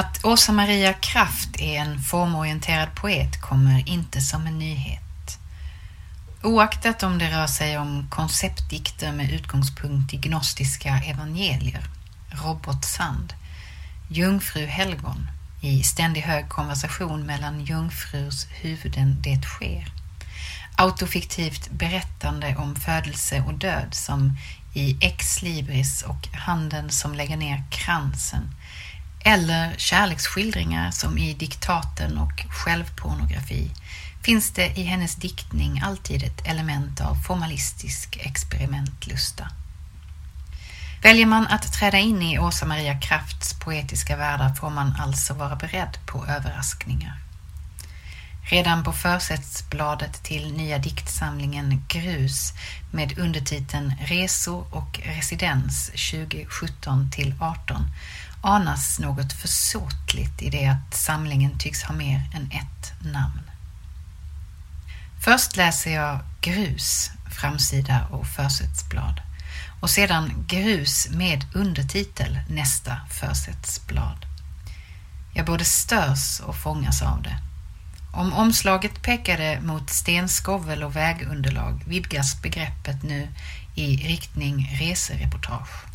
Att Åsa Maria Kraft är en formorienterad poet kommer inte som en nyhet. Oaktat om det rör sig om konceptdikter med utgångspunkt i gnostiska evangelier, Robert Sand, Jungfru helgon i ständig hög konversation mellan jungfrurs huvuden det sker, autofiktivt berättande om födelse och död som i Ex Libris och Handen som lägger ner kransen eller kärleksskildringar som i diktaten och självpornografi finns det i hennes diktning alltid ett element av formalistisk experimentlusta. Väljer man att träda in i Åsa Maria Krafts poetiska världar får man alltså vara beredd på överraskningar. Redan på försättsbladet till nya diktsamlingen Grus med undertiteln Resor och residens 2017 till 18 anas något försåtligt i det att samlingen tycks ha mer än ett namn. Först läser jag Grus, framsida och försättsblad och sedan Grus med undertitel nästa försättsblad. Jag både störs och fångas av det. Om omslaget pekade mot stenskovel och vägunderlag vidgas begreppet nu i riktning resereportage.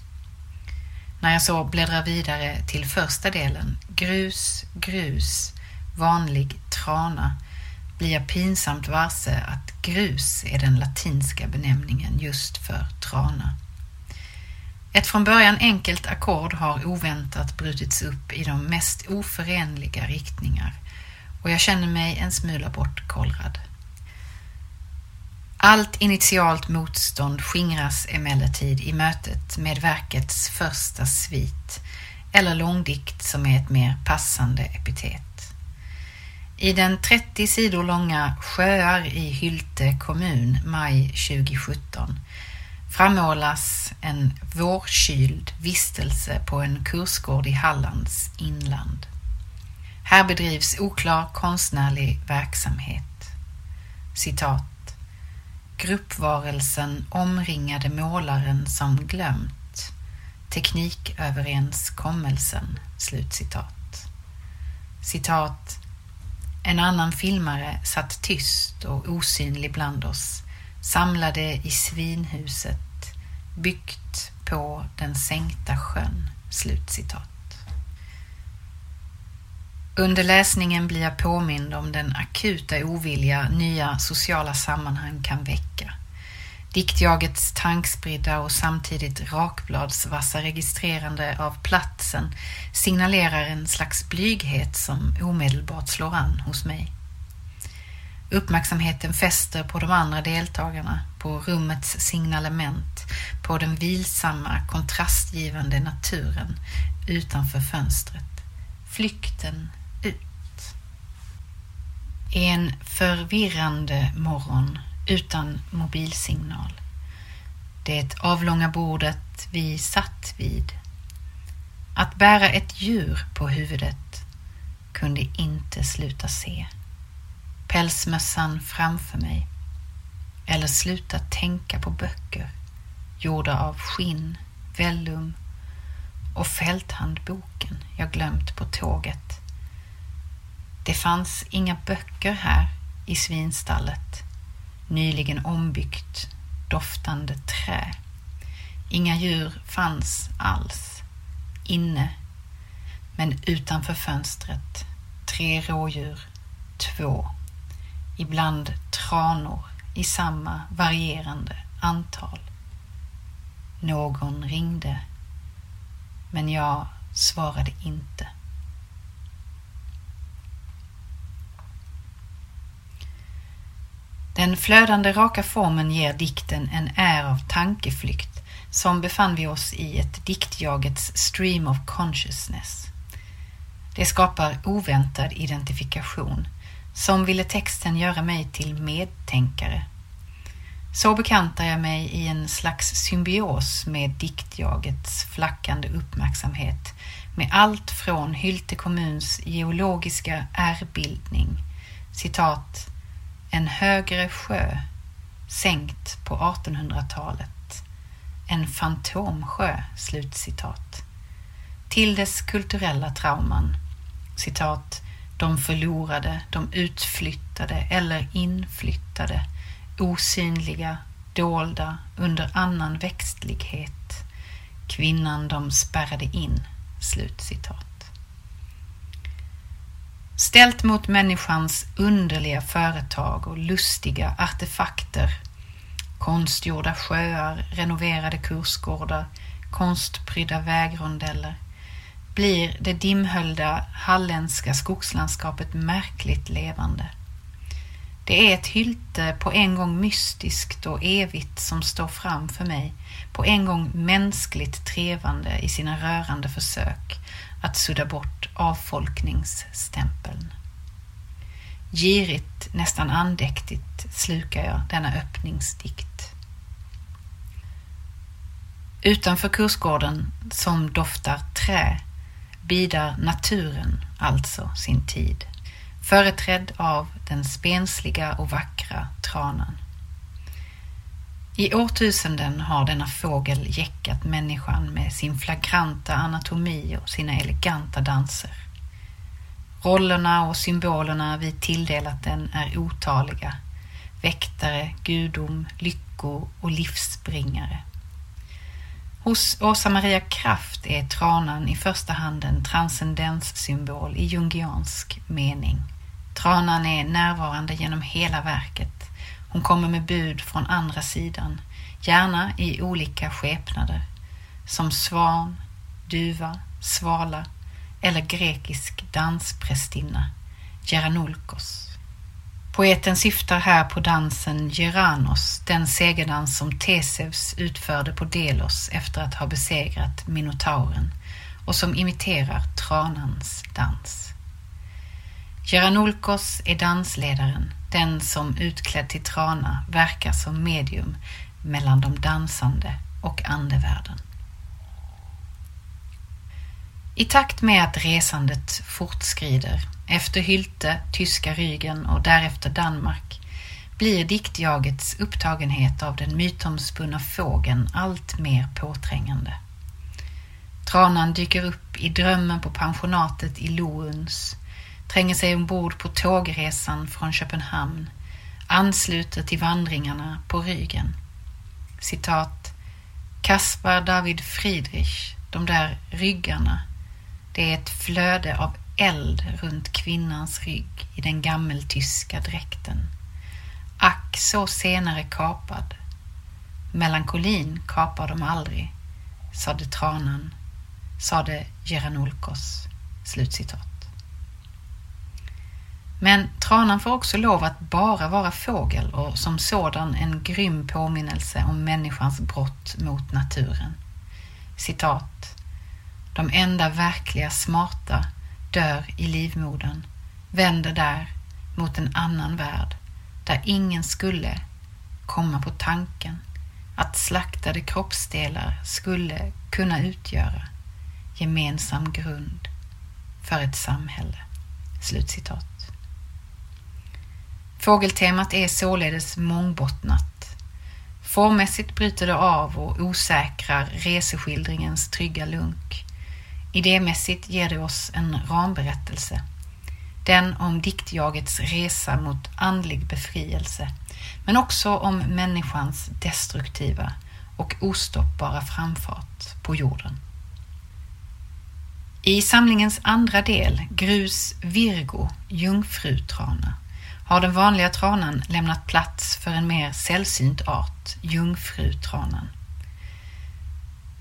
När jag så bläddrar vidare till första delen, grus, grus, vanlig trana, blir jag pinsamt varse att grus är den latinska benämningen just för trana. Ett från början enkelt ackord har oväntat brutits upp i de mest oförenliga riktningar och jag känner mig en smula bortkollrad. Allt initialt motstånd skingras emellertid i mötet med verkets första svit, eller långdikt som är ett mer passande epitet. I den 30 sidor långa Sjöar i Hylte kommun, maj 2017, frammålas en vårkyld vistelse på en kursgård i Hallands inland. Här bedrivs oklar konstnärlig verksamhet. Citat Gruppvarelsen omringade målaren som glömt tekniköverenskommelsen. Slutcitat. Citat. En annan filmare satt tyst och osynlig bland oss, samlade i svinhuset, byggt på den sänkta sjön. Slutcitat. Under läsningen blir jag påmind om den akuta ovilja nya sociala sammanhang kan väcka. Diktjagets tankspridda och samtidigt rakbladsvassa registrerande av platsen signalerar en slags blyghet som omedelbart slår an hos mig. Uppmärksamheten fäster på de andra deltagarna, på rummets signalement, på den vilsamma, kontrastgivande naturen utanför fönstret. Flykten. En förvirrande morgon utan mobilsignal. Det avlånga bordet vi satt vid. Att bära ett djur på huvudet kunde inte sluta se. Pälsmössan framför mig. Eller sluta tänka på böcker gjorda av skinn, vellum och fälthandboken jag glömt på tåget det fanns inga böcker här i svinstallet, nyligen ombyggt, doftande trä. Inga djur fanns alls, inne, men utanför fönstret tre rådjur, två, ibland tranor i samma varierande antal. Någon ringde, men jag svarade inte. Den flödande raka formen ger dikten en är av tankeflykt som befann vi oss i ett diktjagets stream of consciousness. Det skapar oväntad identifikation, som ville texten göra mig till medtänkare. Så bekantar jag mig i en slags symbios med diktjagets flackande uppmärksamhet med allt från Hylte kommuns geologiska ärbildning, citat en högre sjö, sänkt på 1800-talet. En fantomsjö, slutcitat. Till dess kulturella trauman, citat, de förlorade, de utflyttade eller inflyttade, osynliga, dolda under annan växtlighet, kvinnan de spärrade in. Slutcitat. Ställt mot människans underliga företag och lustiga artefakter, konstgjorda sjöar, renoverade kursgårdar, konstprydda vägrondeller, blir det dimhöljda halländska skogslandskapet märkligt levande. Det är ett hylte på en gång mystiskt och evigt som står framför mig, på en gång mänskligt trevande i sina rörande försök att sudda bort avfolkningsstämpeln. Girigt, nästan andäktigt slukar jag denna öppningsdikt. Utanför kursgården, som doftar trä, bidar naturen alltså sin tid, företrädd av den spensliga och vackra tranan. I årtusenden har denna fågel jäckat människan med sin flagranta anatomi och sina eleganta danser. Rollerna och symbolerna vi tilldelat den är otaliga. Väktare, gudom, lycko och livsbringare. Hos Åsa Maria Kraft är tranan i första hand en transcendenssymbol i jungiansk mening. Tranan är närvarande genom hela verket hon kommer med bud från andra sidan, gärna i olika skepnader, som svan, duva, svala eller grekisk dansprästinna, Geranulkos. Poeten syftar här på dansen Geranos, den segerdans som Teseus utförde på Delos efter att ha besegrat Minotauren och som imiterar tranans dans. Geranulkos är dansledaren, den som utklädd till trana verkar som medium mellan de dansande och andevärlden. I takt med att resandet fortskrider, efter Hylte, tyska Rygen och därefter Danmark, blir diktjagets upptagenhet av den mytomspunna fågeln allt mer påträngande. Tranan dyker upp i drömmen på pensionatet i Louns, tränger sig ombord på tågresan från Köpenhamn, ansluter till vandringarna på Rügen. Citat Kaspar David Friedrich, de där ryggarna, det är ett flöde av eld runt kvinnans rygg i den gammeltyska dräkten. Ack, så senare kapad. Melankolin kapar de aldrig, sade tranan, sade Geranulkos. Slutcitat. Men tranan får också lov att bara vara fågel och som sådan en grym påminnelse om människans brott mot naturen. Citat. De enda verkliga smarta dör i livmodern, vänder där mot en annan värld där ingen skulle komma på tanken att slaktade kroppsdelar skulle kunna utgöra gemensam grund för ett samhälle. Slutcitat. Fågeltemat är således mångbottnat. Formmässigt bryter det av och osäkrar reseskildringens trygga lunk. Idémässigt ger det oss en ramberättelse. Den om diktjagets resa mot andlig befrielse, men också om människans destruktiva och ostoppbara framfart på jorden. I samlingens andra del, Grus Virgo, Jungfrutrana, har den vanliga tranan lämnat plats för en mer sällsynt art, jungfrutranan.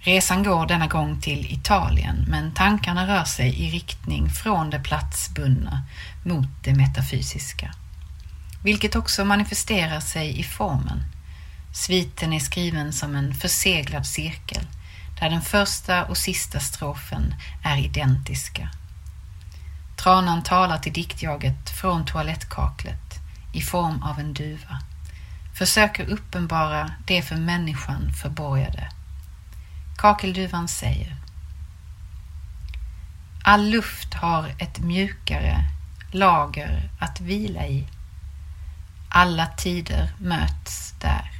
Resan går denna gång till Italien, men tankarna rör sig i riktning från det platsbundna mot det metafysiska. Vilket också manifesterar sig i formen. Sviten är skriven som en förseglad cirkel, där den första och sista strofen är identiska. Tranan talar till diktjaget från toalettkaklet i form av en duva. Försöker uppenbara det för människan förborgade. Kakelduvan säger All luft har ett mjukare lager att vila i. Alla tider möts där.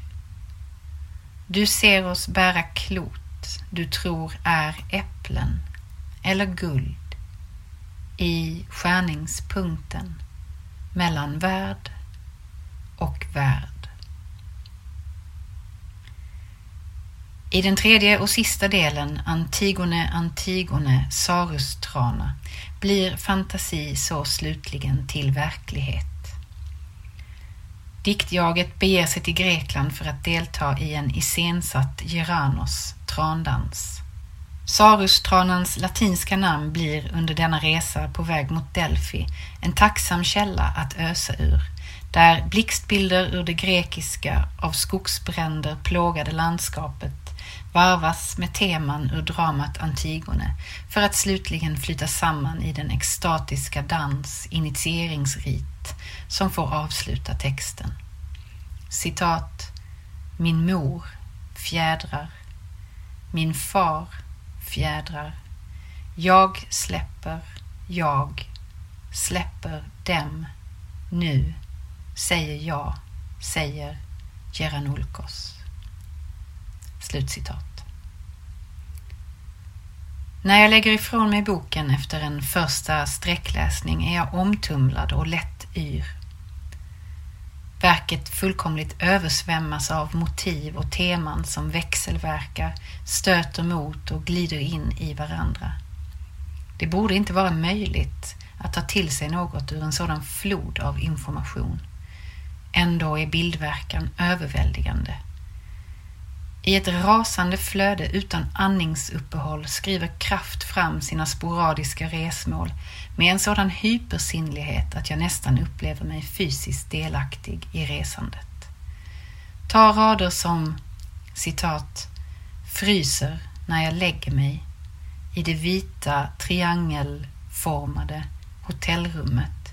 Du ser oss bära klot du tror är äpplen eller guld i skärningspunkten mellan värld och värld. I den tredje och sista delen, Antigone, Antigone, Sarustrana, blir fantasi så slutligen till verklighet. Diktjaget beger sig till Grekland för att delta i en iscensatt Geranos trandans. Sarustranans latinska namn blir under denna resa på väg mot Delphi en tacksam källa att ösa ur, där blixtbilder ur det grekiska av skogsbränder plågade landskapet varvas med teman ur dramat Antigone för att slutligen flyta samman i den extatiska dans initieringsrit som får avsluta texten. Citat Min mor, fjädrar. Min far, fjädrar. Jag släpper, jag släpper dem nu, säger jag, säger Geranulkos. Slutcitat. När jag lägger ifrån mig boken efter en första sträckläsning är jag omtumlad och lätt yr. Verket fullkomligt översvämmas av motiv och teman som växelverkar, stöter mot och glider in i varandra. Det borde inte vara möjligt att ta till sig något ur en sådan flod av information. Ändå är bildverkan överväldigande. I ett rasande flöde utan andningsuppehåll skriver Kraft fram sina sporadiska resmål med en sådan hypersinnlighet att jag nästan upplever mig fysiskt delaktig i resandet. Ta rader som citat fryser när jag lägger mig i det vita triangelformade hotellrummet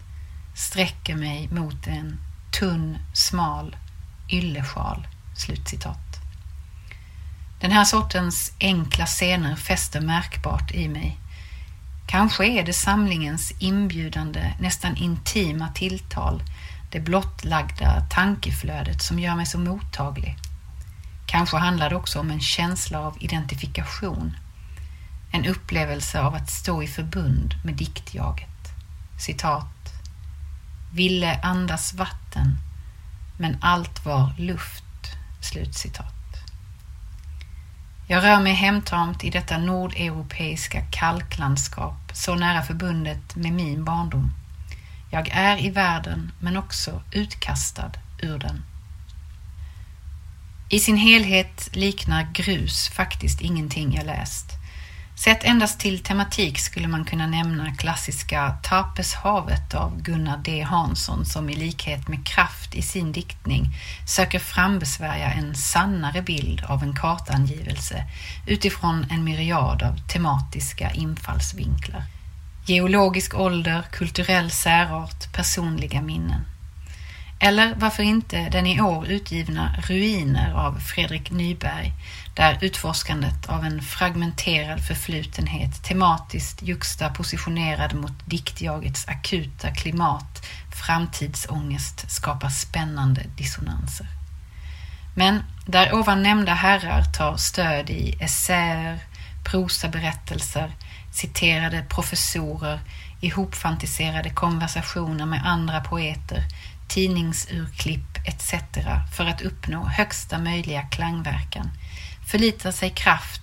sträcker mig mot en tunn, smal yllesjal. Slutcitat. Den här sortens enkla scener fäster märkbart i mig. Kanske är det samlingens inbjudande, nästan intima tilltal, det blottlagda tankeflödet som gör mig så mottaglig. Kanske handlar det också om en känsla av identifikation, en upplevelse av att stå i förbund med diktjaget. Citat. Ville andas vatten, men allt var luft. Slutcitat. Jag rör mig hemtamt i detta nordeuropeiska kalklandskap, så nära förbundet med min barndom. Jag är i världen, men också utkastad ur den. I sin helhet liknar grus faktiskt ingenting jag läst. Sett endast till tematik skulle man kunna nämna klassiska Tapeshavet av Gunnar D Hansson som i likhet med Kraft i sin diktning söker frambesvärja en sannare bild av en kartangivelse utifrån en myriad av tematiska infallsvinklar. Geologisk ålder, kulturell särart, personliga minnen. Eller varför inte den i år utgivna Ruiner av Fredrik Nyberg, där utforskandet av en fragmenterad förflutenhet tematiskt juxtapositionerad mot diktjagets akuta klimat, framtidsångest skapar spännande dissonanser. Men där ovan nämnda herrar tar stöd i essäer, prosaberättelser, citerade professorer, ihopfantiserade konversationer med andra poeter, tidningsurklipp etc. för att uppnå högsta möjliga klangverkan förlitar sig kraft,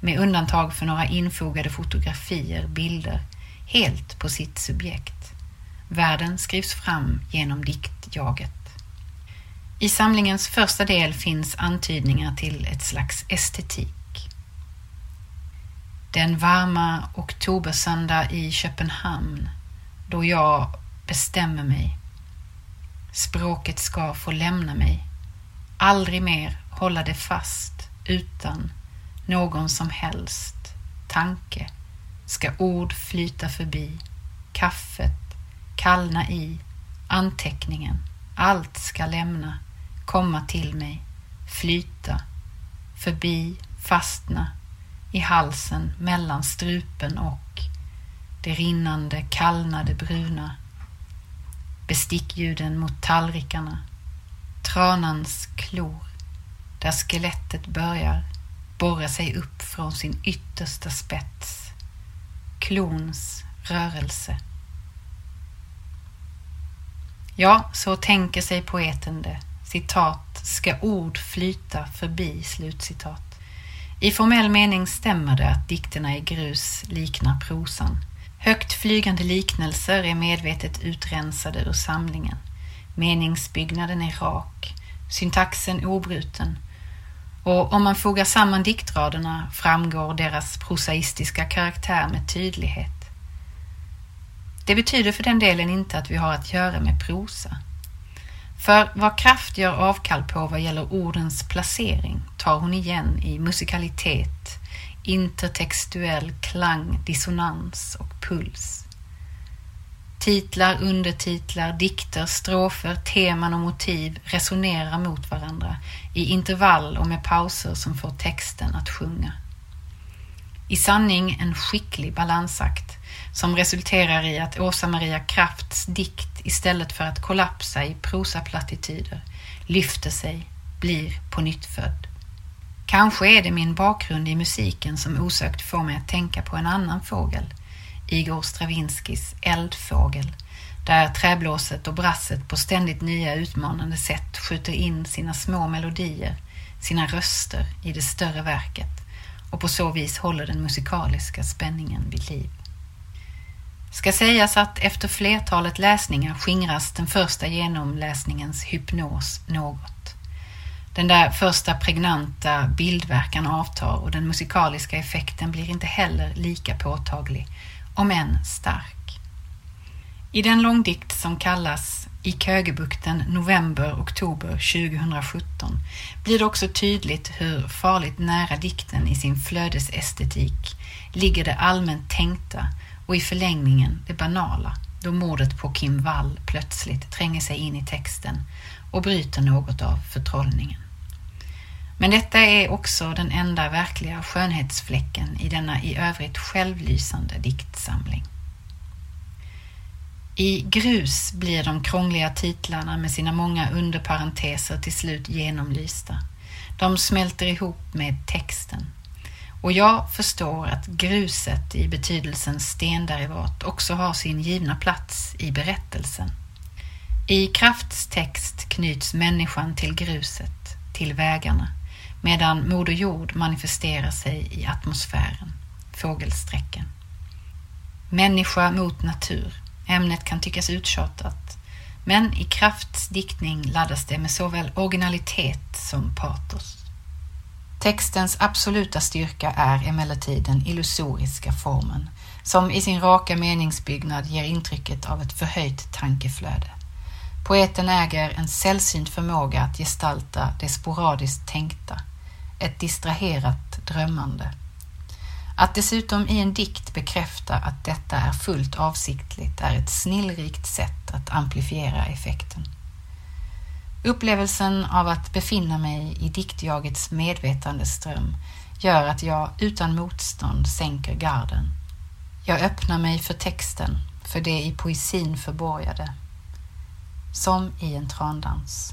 med undantag för några infogade fotografier, bilder, helt på sitt subjekt. Världen skrivs fram genom diktjaget. I samlingens första del finns antydningar till ett slags estetik. Den varma oktobersöndag i Köpenhamn, då jag bestämmer mig Språket ska få lämna mig, aldrig mer hålla det fast utan någon som helst tanke. Ska ord flyta förbi, kaffet kallna i, anteckningen, allt ska lämna, komma till mig, flyta, förbi, fastna, i halsen mellan strupen och det rinnande, kallnade bruna bestickljuden mot tallrikarna, tranans klor, där skelettet börjar borra sig upp från sin yttersta spets, klons rörelse. Ja, så tänker sig poeten det. Citat, ska ord flyta förbi, slutcitat. I formell mening stämmer det att dikterna i grus liknar prosan. Högt flygande liknelser är medvetet utrensade ur samlingen. Meningsbyggnaden är rak, syntaxen obruten och om man fogar samman diktraderna framgår deras prosaistiska karaktär med tydlighet. Det betyder för den delen inte att vi har att göra med prosa. För vad kraft gör avkall på vad gäller ordens placering tar hon igen i musikalitet, intertextuell klang, dissonans och puls. Titlar, undertitlar, dikter, strofer, teman och motiv resonerar mot varandra i intervall och med pauser som får texten att sjunga. I sanning en skicklig balansakt som resulterar i att Åsa-Maria Krafts dikt istället för att kollapsa i prosaplattityder lyfter sig, blir på nytt född. Kanske är det min bakgrund i musiken som osökt får mig att tänka på en annan fågel, Igor Stravinskis Eldfågel, där träblåset och brasset på ständigt nya utmanande sätt skjuter in sina små melodier, sina röster i det större verket och på så vis håller den musikaliska spänningen vid liv. Ska sägas att efter flertalet läsningar skingras den första genomläsningens hypnos något. Den där första pregnanta bildverkan avtar och den musikaliska effekten blir inte heller lika påtaglig, om än stark. I den långdikt som kallas I Kögebukten november-oktober 2017 blir det också tydligt hur farligt nära dikten i sin flödesestetik ligger det allmänt tänkta och i förlängningen det banala, då mordet på Kim Wall plötsligt tränger sig in i texten och bryter något av förtrollningen. Men detta är också den enda verkliga skönhetsfläcken i denna i övrigt självlysande diktsamling. I grus blir de krångliga titlarna med sina många underparenteser till slut genomlysta. De smälter ihop med texten. Och jag förstår att gruset i betydelsen stenderivat också har sin givna plats i berättelsen. I Krafts text knyts människan till gruset, till vägarna, medan Moder Jord manifesterar sig i atmosfären, fågelsträcken. Människa mot natur. Ämnet kan tyckas uttjatat, men i Krafts diktning laddas det med såväl originalitet som patos. Textens absoluta styrka är emellertid den illusoriska formen, som i sin raka meningsbyggnad ger intrycket av ett förhöjt tankeflöde. Poeten äger en sällsynt förmåga att gestalta det sporadiskt tänkta, ett distraherat drömmande. Att dessutom i en dikt bekräfta att detta är fullt avsiktligt är ett snillrikt sätt att amplifiera effekten. Upplevelsen av att befinna mig i diktjagets medvetandeström gör att jag utan motstånd sänker garden. Jag öppnar mig för texten, för det i poesin förborgade. Som i en trandans.